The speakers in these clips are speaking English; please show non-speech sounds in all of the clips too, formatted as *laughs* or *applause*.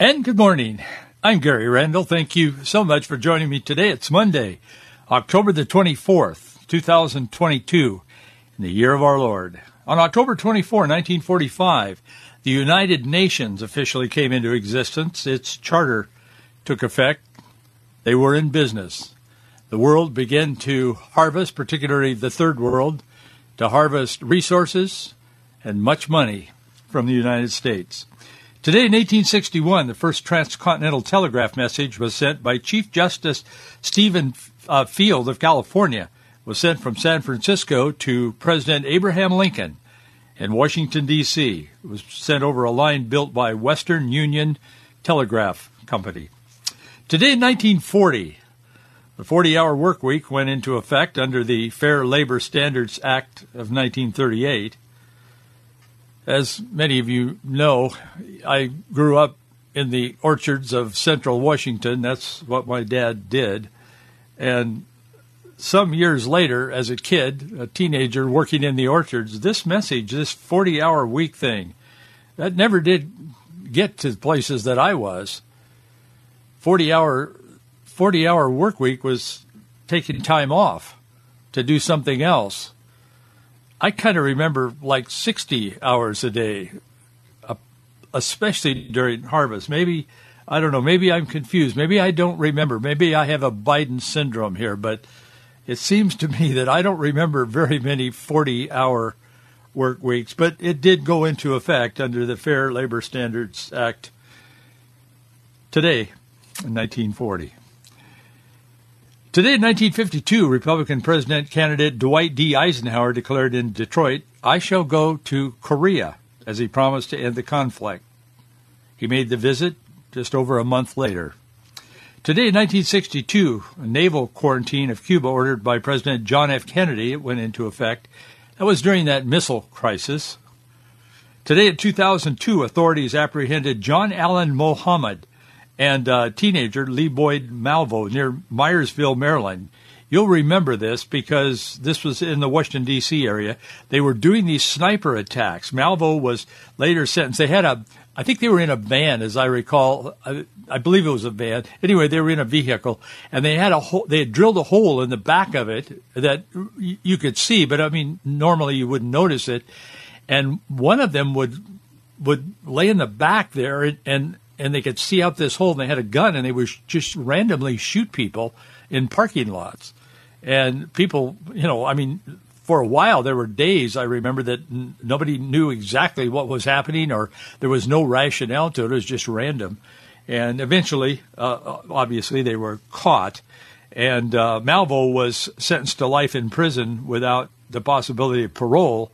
And good morning. I'm Gary Randall. Thank you so much for joining me today. It's Monday, October the 24th, 2022, in the year of our Lord. On October 24, 1945, the United Nations officially came into existence. Its charter took effect. They were in business. The world began to harvest, particularly the third world, to harvest resources and much money from the United States. Today in 1861, the first transcontinental telegraph message was sent by Chief Justice Stephen uh, Field of California. It was sent from San Francisco to President Abraham Lincoln in Washington D.C. It was sent over a line built by Western Union Telegraph Company. Today in 1940, the 40-hour work week went into effect under the Fair Labor Standards Act of 1938 as many of you know, I grew up in the orchards of central Washington. That's what my dad did. And some years later, as a kid, a teenager working in the orchards, this message, this 40 hour week thing, that never did get to the places that I was. 40 hour 40 hour work week was taking time off to do something else. I kind of remember like 60 hours a day, uh, especially during harvest. Maybe, I don't know, maybe I'm confused. Maybe I don't remember. Maybe I have a Biden syndrome here, but it seems to me that I don't remember very many 40 hour work weeks, but it did go into effect under the Fair Labor Standards Act today in 1940. Today in 1952, Republican president candidate Dwight D. Eisenhower declared in Detroit, I shall go to Korea, as he promised to end the conflict. He made the visit just over a month later. Today in 1962, a naval quarantine of Cuba ordered by President John F. Kennedy went into effect. That was during that missile crisis. Today in 2002, authorities apprehended John Allen Mohammed, and uh, teenager Lee Boyd Malvo near Myersville, Maryland. You'll remember this because this was in the Washington D.C. area. They were doing these sniper attacks. Malvo was later sentenced. They had a, I think they were in a van, as I recall. I, I believe it was a van. Anyway, they were in a vehicle, and they had a hole. They had drilled a hole in the back of it that you could see, but I mean, normally you wouldn't notice it. And one of them would would lay in the back there, and, and and they could see out this hole and they had a gun and they would just randomly shoot people in parking lots. And people, you know, I mean, for a while there were days I remember that n- nobody knew exactly what was happening or there was no rationale to it. It was just random. And eventually, uh, obviously, they were caught. And uh, Malvo was sentenced to life in prison without the possibility of parole.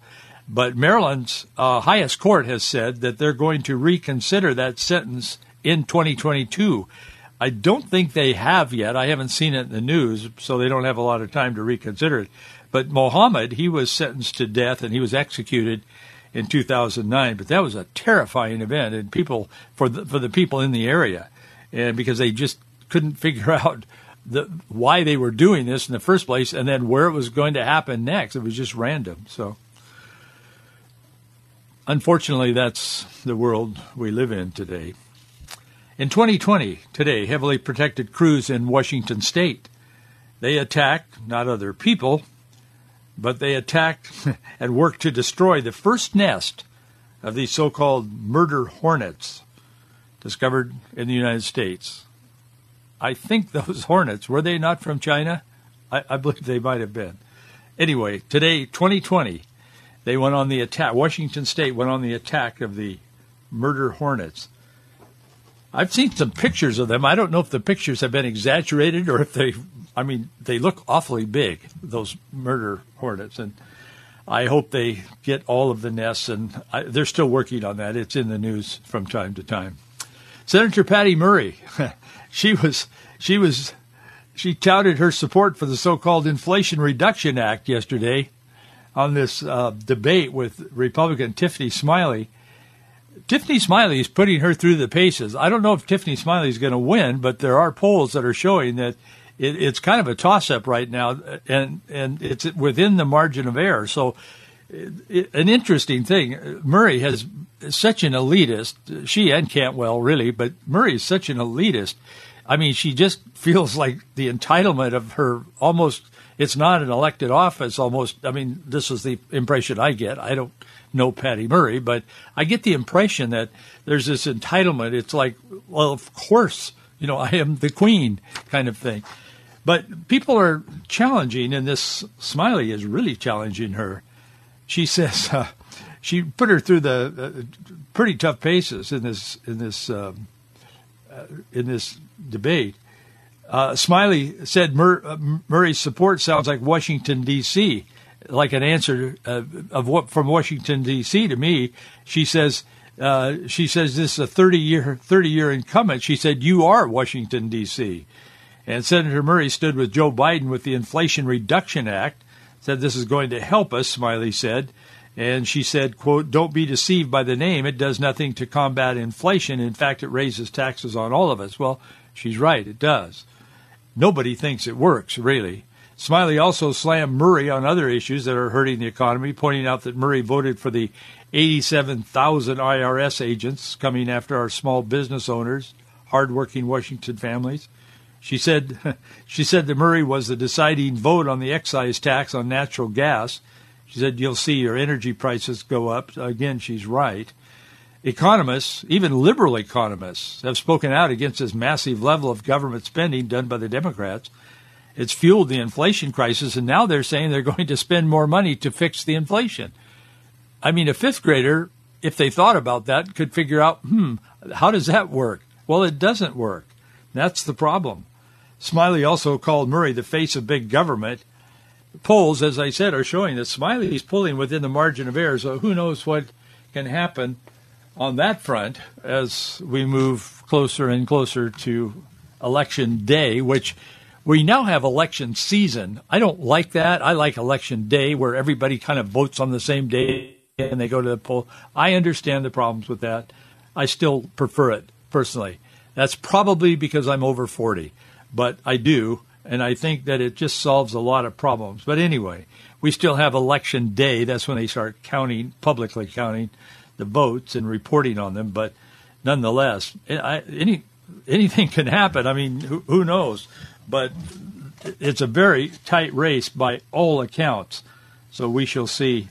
But Maryland's uh, highest court has said that they're going to reconsider that sentence in 2022. I don't think they have yet. I haven't seen it in the news, so they don't have a lot of time to reconsider it. But Mohammed, he was sentenced to death and he was executed in 2009. But that was a terrifying event, and people for the for the people in the area, and because they just couldn't *laughs* figure out the why they were doing this in the first place, and then where it was going to happen next. It was just random. So Unfortunately, that's the world we live in today. In 2020, today, heavily protected crews in Washington state, they attacked not other people, but they attacked *laughs* and worked to destroy the first nest of these so-called murder hornets discovered in the United States. I think *laughs* those hornets, were they not from China? I, I believe they might have been. Anyway, today, 2020, they went on the attack. Washington State went on the attack of the murder hornets. I've seen some pictures of them. I don't know if the pictures have been exaggerated or if they, I mean, they look awfully big, those murder hornets. And I hope they get all of the nests, and I, they're still working on that. It's in the news from time to time. Senator Patty Murray, *laughs* she was she was she touted her support for the so-called Inflation Reduction Act yesterday on this uh, debate with Republican Tiffany Smiley. Tiffany Smiley is putting her through the paces. I don't know if Tiffany Smiley is going to win, but there are polls that are showing that it, it's kind of a toss-up right now, and and it's within the margin of error. So, it, an interesting thing. Murray has such an elitist. She and Cantwell really, but Murray is such an elitist. I mean, she just *laughs* feels like the entitlement of her almost. It's not an elected office. Almost. I mean, this is the impression I get. I don't know Patty Murray, but I get the impression that there's this entitlement. It's like, well, of course, you know, I am the queen kind of thing. But people are challenging, and this Smiley is really challenging her. She says *laughs* uh, she put her through the uh, pretty tough paces in this in this um, uh, in this debate. Uh, Smiley said Mur- uh, Murray's support sounds like Washington D.C., like an answer uh, of what from Washington D.C. to me. She says she says this is a thirty year thirty year incumbent. She said you are Washington D.C. And Senator Murray stood with Joe Biden with the Inflation Reduction Act, said this is going to help us, Smiley said. And she said, quote, don't be deceived by the name. It does nothing to combat inflation. In fact, it raises taxes on all of us. Well, she's right. It does. Nobody thinks it works, really. Smiley also slammed Murray on other issues that are hurting the economy, pointing out that Murray voted for the 87,000 IRS agents coming after our small business owners, hardworking Washington families. She said, *laughs* she said that Murray was the deciding vote on the excise tax on natural gas. She said, you'll see your energy prices go up. Again, she's right. Economists, even liberal economists, have spoken out against this massive level of government spending done by the Democrats. It's fueled the inflation crisis, and now they're saying they're *laughs* going to spend more money to fix the inflation. I mean, a fifth grader, if they thought about that, could figure out, hmm, how does that work? Well, it doesn't work. That's the problem. Smiley also called Murray the face of big government. Polls, as I said, are showing that Smiley is pulling within the margin of error. So who knows what can happen on that front as we move closer and closer to election day, which we now have election season. I don't like that. I like election day where everybody kind of votes on the same day and they go to the poll. I understand the problems with that. I still prefer it personally. That's probably because I'm over 40 but I do, and I think that it just solves a lot of problems. But anyway, we still have election day. That's when they start counting, publicly counting the votes and reporting on them. But nonetheless, I, any anything can happen. I mean, who, who knows? But it's a very tight race by all accounts. So we shall see.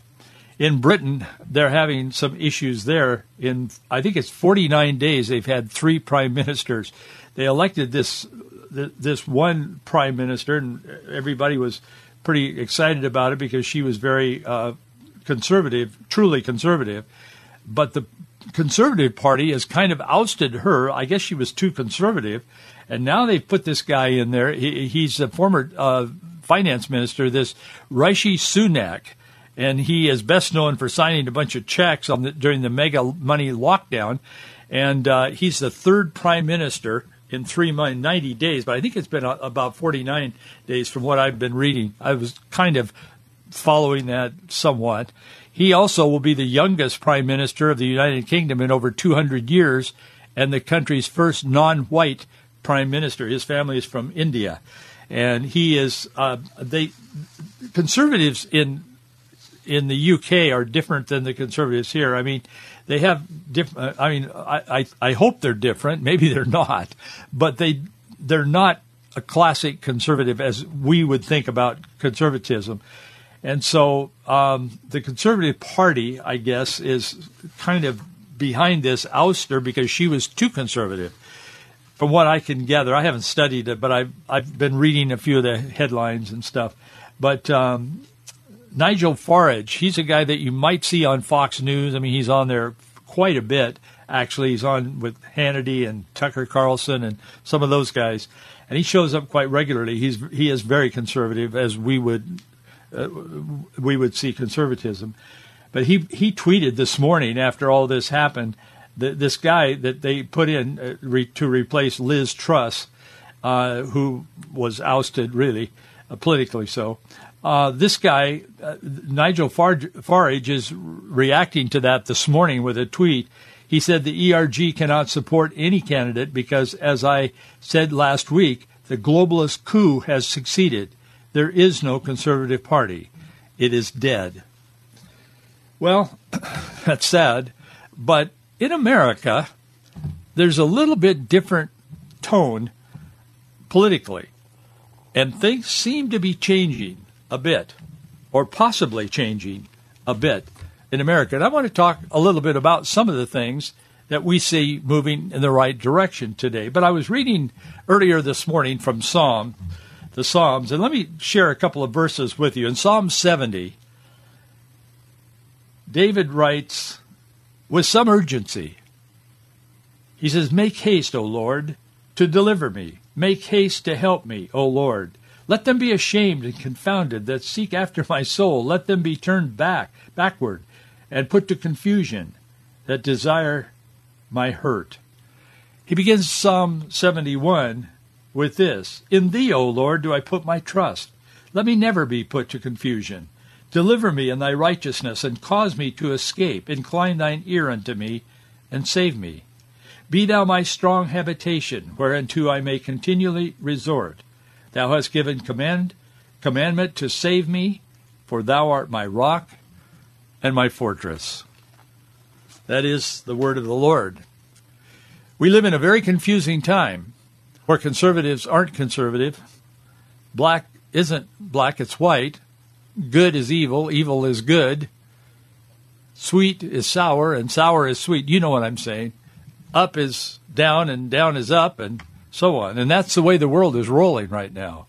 In Britain, they're having some issues there. In I think it's 49 days, they've had three prime ministers. They elected this this one prime minister, and everybody was pretty excited about it because she was very uh, conservative, truly conservative. But the Conservative Party has kind of ousted her. I guess she was too conservative, and now they've put this guy in there. He, he's a former uh, finance minister, this Rishi Sunak, and he is best known for signing a bunch of checks the, during the mega money lockdown. And uh, he's the third prime minister in three months, 90 days, but I think it's been about 49 days from what I've been reading. I was kind of following that somewhat. He also will be the youngest prime minister of the United Kingdom in over 200 years and the country's first non-white prime minister. His family is from India, and he is uh, they conservatives in in the UK are different than the conservatives here. I mean, they have different. I mean, I, I, I hope they're different. Maybe *laughs* they're not, but they they're not a classic conservative as we would think about conservatism. And so um, the Conservative Party, I guess, is kind of behind this ouster because she was too conservative. From what I can gather, I haven't studied it, but I've I've been reading a few of the headlines and stuff. But um, Nigel Farage, he's a guy that you might see on Fox News. I mean, he's on there quite a bit. Actually, he's on with Hannity and Tucker Carlson and some of those guys, and he shows up quite regularly. He's he is very conservative, as we would uh, we would see conservatism. But he he tweeted this morning after all this happened the, this guy that they put in uh, re, to replace Liz Truss, uh, who was ousted really uh, politically so. Uh, this guy, uh, Nigel Farage, is reacting to that this morning with a tweet. He said the ERG cannot support any candidate because, as I said last week, the globalist coup has succeeded. There is no conservative party. It is dead. Well, *clears throat* that's sad, but in America, there's a little bit different tone politically, and things seem to be changing a bit, or possibly changing a bit in America. And I want to talk a little bit about some of the things that we see moving in the right direction today. But I was reading earlier this morning from Psalm, the Psalms, and let me share a couple of verses with you. In Psalm 70, David writes with some urgency. He says, Make haste, O Lord, to deliver me. Make haste to help me, O Lord. Let them be ashamed and confounded that seek after my soul. Let them be turned back, backward, and put to confusion that desire my hurt. He begins Psalm 71 with this In thee, O Lord, do I put my trust. Let me never be put to confusion. Deliver me in thy righteousness, and cause me to escape. Incline thine ear unto me, and save me. Be thou my strong habitation, whereunto I may continually resort. Thou hast given command, commandment to save me, for thou art my rock and my fortress. That is the word of the Lord. We live in a very confusing time where conservatives aren't conservative. Black isn't black, it's white. Good is evil, evil is good. Sweet is sour, and sour is sweet. You know what I'm saying. Up is down, and down is up, and so on. And that's the way the world is rolling right now.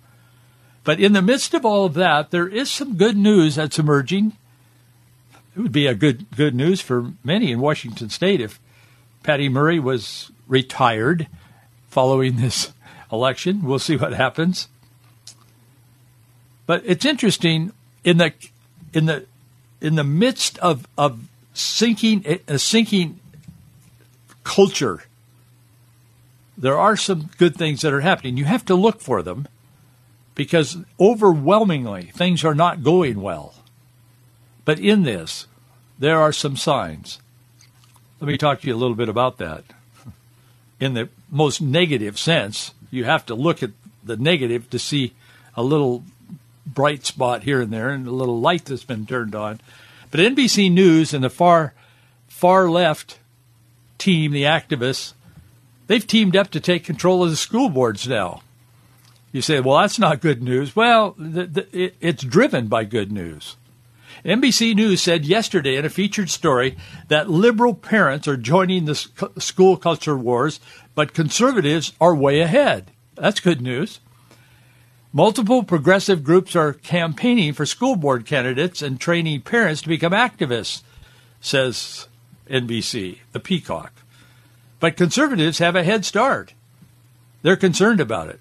But in the midst of all of that, there is some good news that's emerging it would be a good good news for many in Washington State if Patty Murray was retired following this election. We'll see what happens. But it's interesting in the in the in the midst of of sinking a sinking culture. There are some good things that are happening. You have to look for them because overwhelmingly things are not going well. But in this, there are some signs. Let me talk to you a little bit about that. In the most negative sense, you have to look at the negative to see a little bright spot here and there and a little light that's been turned on. But NBC News and the far far left team, the activists, they've teamed up to take control of the school boards now. You say, well, that's not good news. Well, it's driven by good news. NBC News said yesterday in a featured story that liberal parents are joining the school culture wars, but conservatives are way ahead. That's good news. Multiple progressive groups are campaigning for school board candidates and training parents to become activists, says NBC, the Peacock. But conservatives have a head start. They're concerned about it.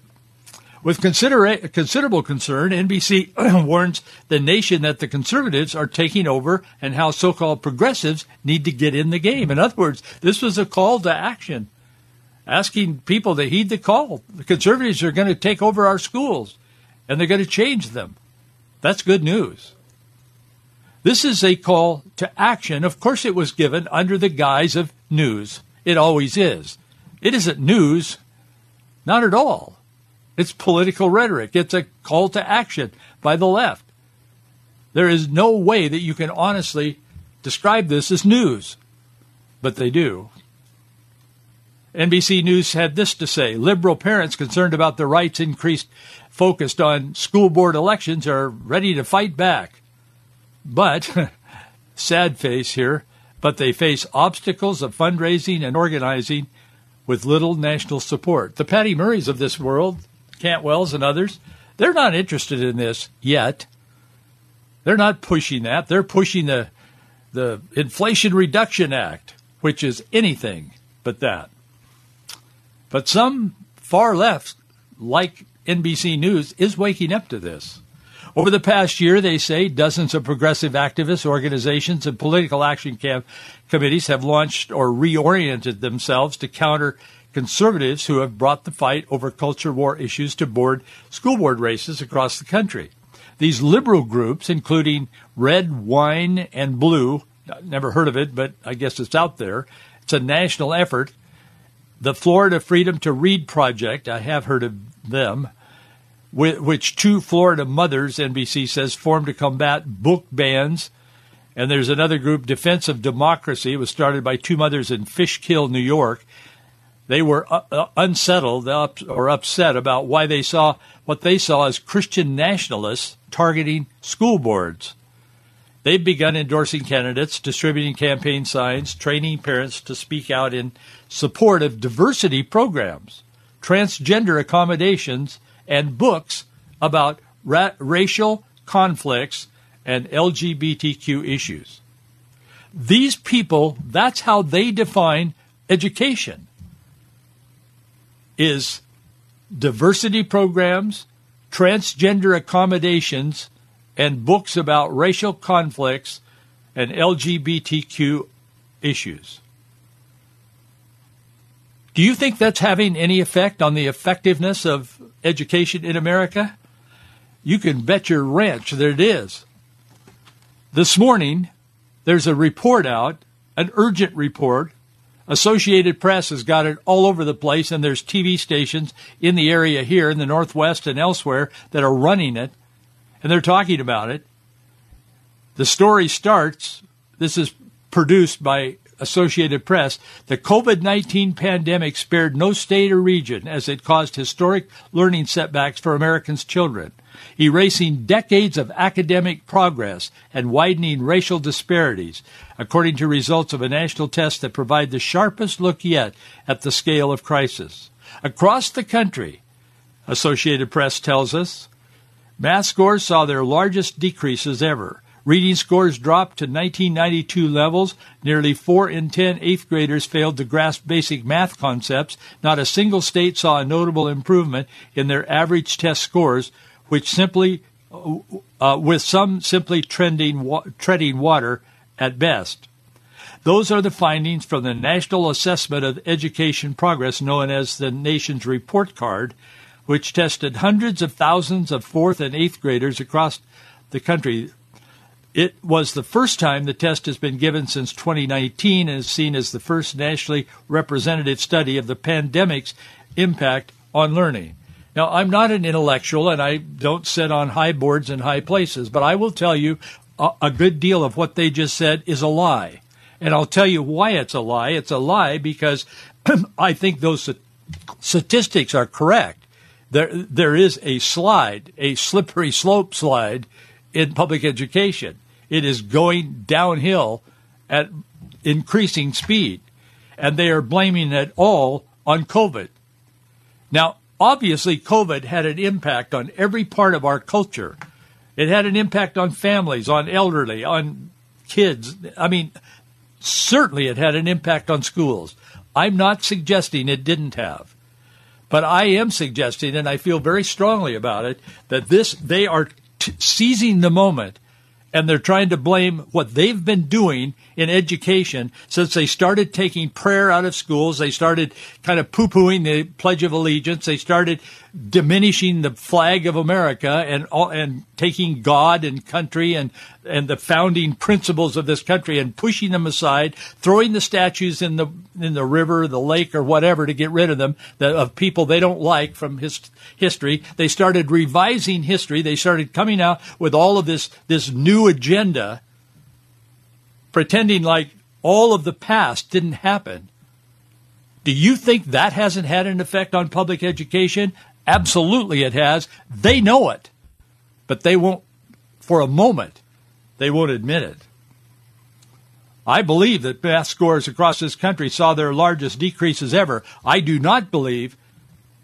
With considera- considerable concern, NBC *clears throat* warns the nation that the conservatives are taking over and how so called progressives need to get in the game. In other words, this was a call to action, asking people to heed the call. The conservatives are going to take over our schools and they're going to change them. That's good news. This is a call to action. Of course, it was given under the guise of news. It always is. It isn't news, not at all. It's political rhetoric. It's a call to action by the left. There is no way that you can honestly describe this as news, but they do. NBC News had this to say Liberal parents concerned about their rights increased focused on school board elections are ready to fight back. But, *laughs* sad face here, but they face obstacles of fundraising and organizing with little national support. The Patty Murrays of this world Cantwell's and others, they're not interested in this yet. They're not pushing that. They're pushing the the Inflation Reduction Act, which is anything but that. But some far left, like NBC News, is waking up to this. Over the past year, they say dozens of progressive activists, organizations and political action camp committees have launched or reoriented themselves to counter conservatives who have brought the fight over culture war issues to board school board races across the country. These liberal groups, including Red, Wine, and Blue, never heard of it, but I guess it's out there. It's a national effort. The Florida Freedom to Read Project, I have heard of them, which two Florida mothers, NBC says, formed to combat book bans. And there's another group, Defense of Democracy. It was started by two mothers in Fishkill, New York. They were uh, uh, unsettled or upset about why they saw what they saw as Christian nationalists targeting school boards. They've begun endorsing candidates, distributing campaign signs, training parents to speak out in support of diversity programs, transgender accommodations, and books about ra- racial conflicts and LGBTQ issues. These people, that's how they define education is diversity programs, transgender accommodations, and books about racial conflicts and LGBTQ issues. Do you think that's having any effect on the effectiveness of education in America? You can bet your ranch that it is. This morning, there's a report out, an urgent report. Associated Press has got it all over the place, and there's TV stations in the area here in the Northwest and elsewhere that are running it, and they're talking about it. The story starts. This is produced by Associated Press, the COVID 19 pandemic spared no state or region as it caused historic learning setbacks for Americans' children, erasing decades of academic progress and widening racial disparities, according to results of a national test that provide the sharpest look yet at the scale of crisis. Across the country, Associated Press tells us, math scores saw their largest decreases ever Reading scores dropped to 1992 levels. Nearly 4 in 10 eighth graders failed to grasp basic math concepts. Not a single state saw a notable improvement in their average test scores, which simply, uh, with some simply trending, wa- treading water at best. Those are the findings from the National Assessment of Education Progress, known as the nation's report card, which tested hundreds of thousands of fourth and eighth graders across the country. It was the first time the test has been given since 2019 and is seen as the first nationally representative study of the pandemic's impact on learning. Now, I'm not an intellectual and I don't sit on high boards in high places, but I will tell you a, a good deal of what they just said is a lie. And I'll tell you why it's a lie. It's a lie because *clears throat* I think those statistics are correct. There, there is a slide, a slippery slope slide in public education. It is going downhill at increasing speed. And they are blaming it all on COVID. Now, obviously, COVID had an impact on every part of our culture. It had an impact on families, on elderly, on kids. I mean, certainly it had an impact on schools. I'm not suggesting it didn't have. But I am suggesting, and I feel very strongly about it, that this, they are t- seizing the moment and they're trying to blame what they've been doing in education since they started taking prayer out of schools. They started kind of poo pooing the Pledge of Allegiance. They started diminishing the flag of America and and taking God and country and and the founding principles of this country and pushing them aside, throwing the statues in the in the river, the lake, or whatever to get rid of them the, of people they don't like from his history. They started revising history. They started coming out with all of this this new agenda, pretending like all of the past didn't happen. Do you think that hasn't had an effect on public education? Absolutely it has. They know it. But they won't, for a moment, they won't admit it. I believe that math scores across this country saw their largest decreases ever. I do not believe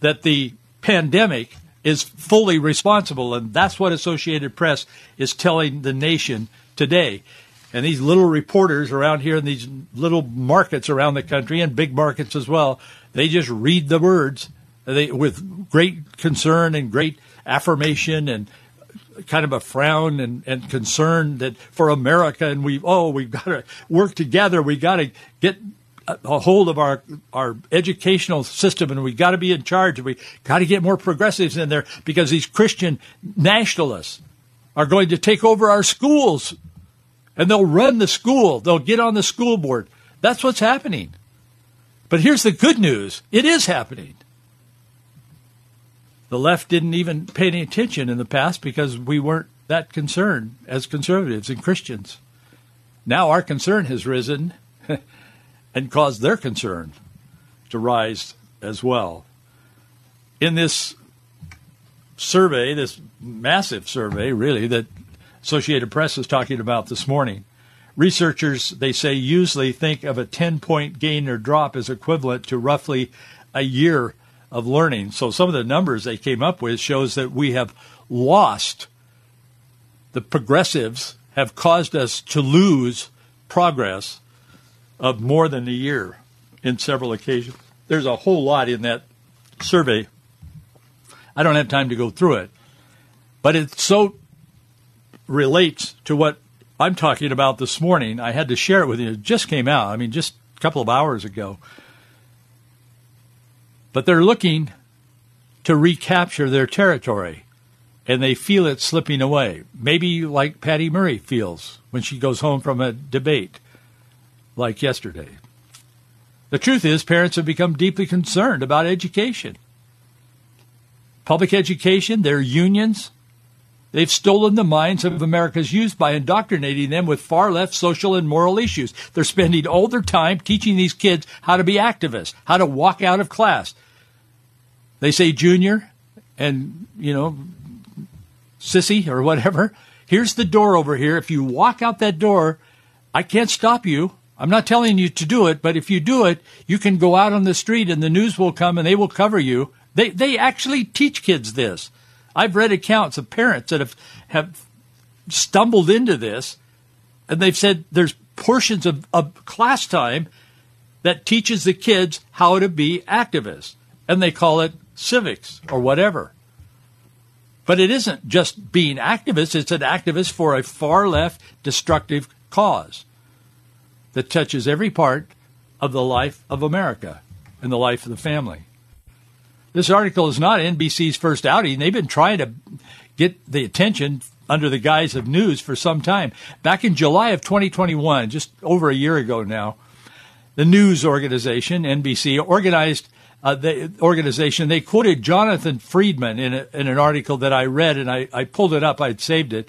that the pandemic is fully responsible, and that's what Associated Press is telling the nation today. And these little reporters around here in these little markets around the country and big markets as well, they just read the words they, with great concern and great affirmation and kind of a frown and, and concern that for America and we oh we've got to work together we got to get a hold of our our educational system and we got to be in charge we got to get more progressives in there because these Christian nationalists are going to take over our schools and they'll run the school they'll get on the school board. That's what's happening. But here's the good news. It is happening. The left didn't even pay any attention in the past because we weren't that concerned as conservatives and Christians. Now our concern has risen and caused their concern to rise as well. In this survey, this massive survey, really, that Associated Press is talking about this morning, researchers, they say, usually think of a 10 point gain or drop as equivalent to roughly a year of learning. So some of the numbers they came up with shows that we have lost the progressives have caused us to lose progress of more than a year in several occasions. There's a whole lot in that survey. I don't have time to go through it, but it so relates to what I'm talking about this morning. I had to share it with you. It just came out. I mean, just a couple of hours ago. But they're looking to recapture their territory and they feel it slipping away. Maybe like Patty Murray feels when she goes home from a debate like yesterday. The truth is, parents have become deeply concerned about education. Public education, their unions, they've stolen the minds of America's youth by indoctrinating them with far left social and moral issues. They're spending all their time teaching these kids how to be activists, how to walk out of class, they say junior and, you know, sissy or whatever. Here's the door over here. If you walk out that door, I can't stop you. I'm not telling you to do it, but if you do it, you can go out on the street and the news will come and they will cover you. They, they actually teach kids this. I've read accounts of parents that have, have stumbled into this and they've said there's portions of, of class time that teaches the kids how to be activists and they call it civics or whatever. But it isn't just being activists, it's an activist for a far left destructive cause that touches every part of the life of America and the life of the family. This article is not NBC's first outing. They've been trying to get the attention under the guise of news for some time. Back in July of 2021, just over a year ago now, the news organization, NBC, organized uh, the organization, they quoted Jonathan Friedman in, a, in an article that I read, and I, I pulled it up. I'd saved it.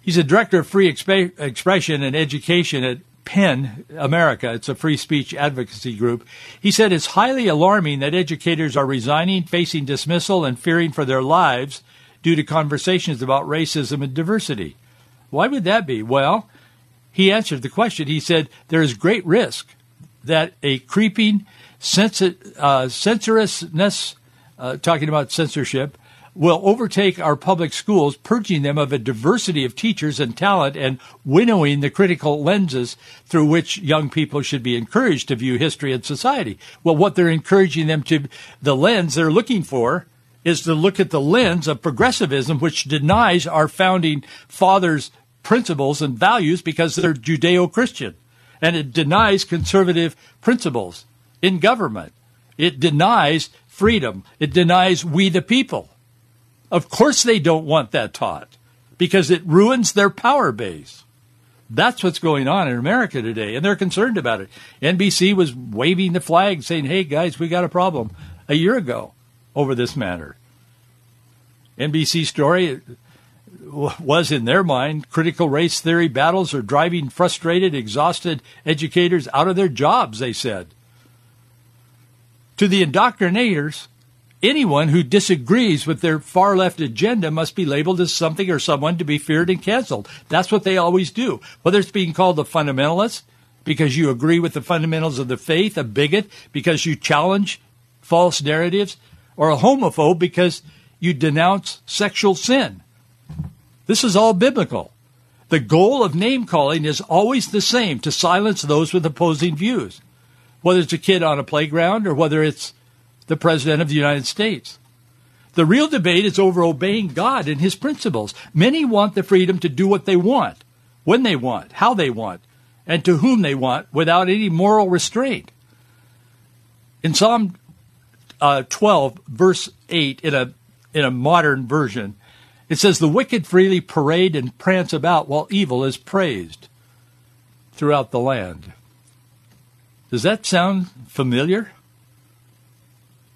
He's a director of free exp- expression and education at PEN America. It's a free speech advocacy group. He said it's highly alarming that educators are resigning, facing dismissal, and fearing for their lives due to conversations about racism and diversity. Why would that be? Well, he answered the question. He said there is great risk that a creeping uh, censoriousness, uh, talking about censorship, will overtake our public schools, purging them of a diversity of teachers and talent and winnowing the critical lenses through which young people should be encouraged to view history and society. Well, what they're encouraging them to, the lens they're looking for is to look at the lens of progressivism, which denies our founding fathers' principles and values because they're Judeo Christian. And it denies conservative principles in government. It denies freedom. It denies we the people. Of course, they don't want that taught because it ruins their power base. That's what's going on in America today, and they're concerned about it. NBC was waving the flag saying, hey, guys, we got a problem a year ago over this matter. NBC story was, in their mind, critical race theory battles are driving frustrated, exhausted educators out of their jobs, they said. To the indoctrinators, anyone who disagrees with their far left agenda must be labeled as something or someone to be feared and canceled. That's what they always do. Whether it's being called a fundamentalist because you agree with the fundamentals of the faith, a bigot because you challenge false narratives, or a homophobe because you denounce sexual sin. This is all biblical. The goal of name calling is always the same to silence those with opposing views whether it's a kid on a playground or whether it's the President of the United States. The real debate is over obeying God and his principles. Many want the freedom to do what they want, when they want, how they want, and to whom they want without any moral restraint. In Psalm uh, 12, verse 8, in a, in a modern version, it says, The wicked freely parade and prance about while evil is praised throughout the land. Does that sound familiar?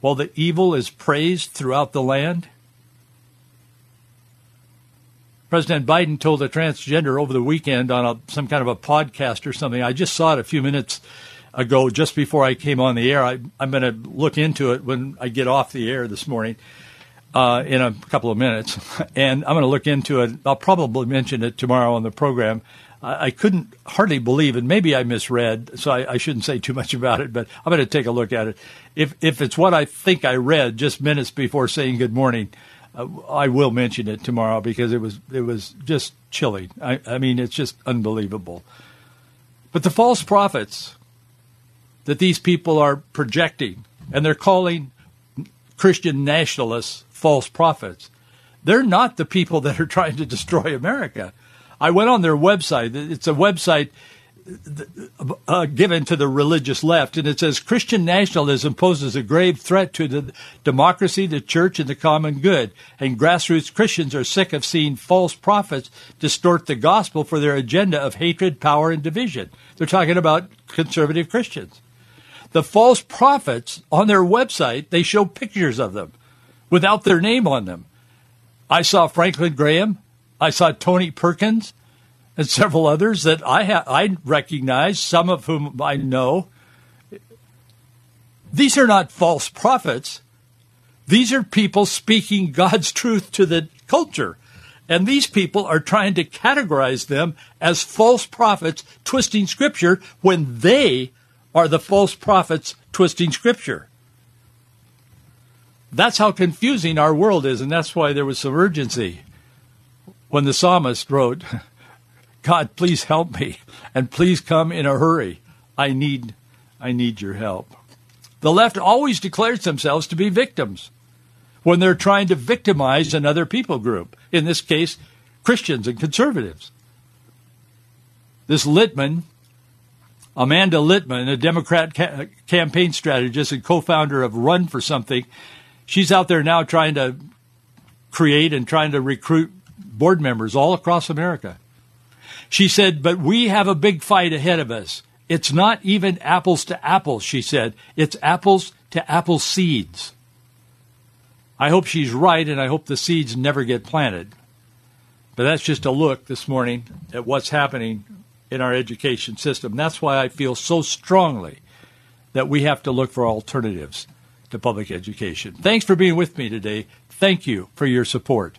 While the evil is praised throughout the land? President Biden told a transgender over the weekend on a, some kind of a podcast or something. I just saw it a few minutes ago, just before I came on the air. I, am going to look into it when I get off the air this morning uh, in a couple of minutes, *laughs* and I'm going to look into it. I'll probably mention it tomorrow on the program. I, I couldn't hardly believe and Maybe I misread, so I, I shouldn't say too much about it. But I'm going to take a look at it. If if it's what I think I read just minutes before saying good morning, uh, I will mention it tomorrow because it was it was just chilling. I, I mean, it's just unbelievable. But the false prophets that these people are projecting, and they're calling Christian nationalists false prophets. They're not the people that are trying to destroy America. I went on their website. It's a website uh, given to the religious left, and it says Christian nationalism poses a grave threat to the democracy, the church, and the common good. And grassroots Christians are sick of seeing false prophets distort the gospel for their agenda of hatred, power, and division. They're talking about conservative Christians. The false prophets on their website, they show pictures of them without their name on them. I saw Franklin Graham. I saw Tony Perkins and several others that I ha- I recognize, some of whom I know. These are not false prophets. These are people speaking God's truth to the culture. And these people are trying to categorize them as false prophets twisting scripture when they are the false prophets twisting scripture. That's how confusing our world is, and that's why there was some urgency when the psalmist wrote, God, please help me, and please come in a hurry. I need, I need your help. The left always declares themselves to be victims when they're trying to victimize another people group, in this case, Christians and conservatives. This Litman, Amanda Litman, a Democrat ca- campaign strategist and co founder of Run for Something, she's out there now trying to create and trying to recruit board members all across America. She said, but we have a big fight ahead of us. It's not even apples to apples, she said. It's apples to apple seeds. I hope she's right, and I hope the seeds never get planted. But that's just a look this morning at what's happening in our education system. That's why I feel so strongly that we have to look for alternatives to public education. Thanks for being with me today. Thank you for your support.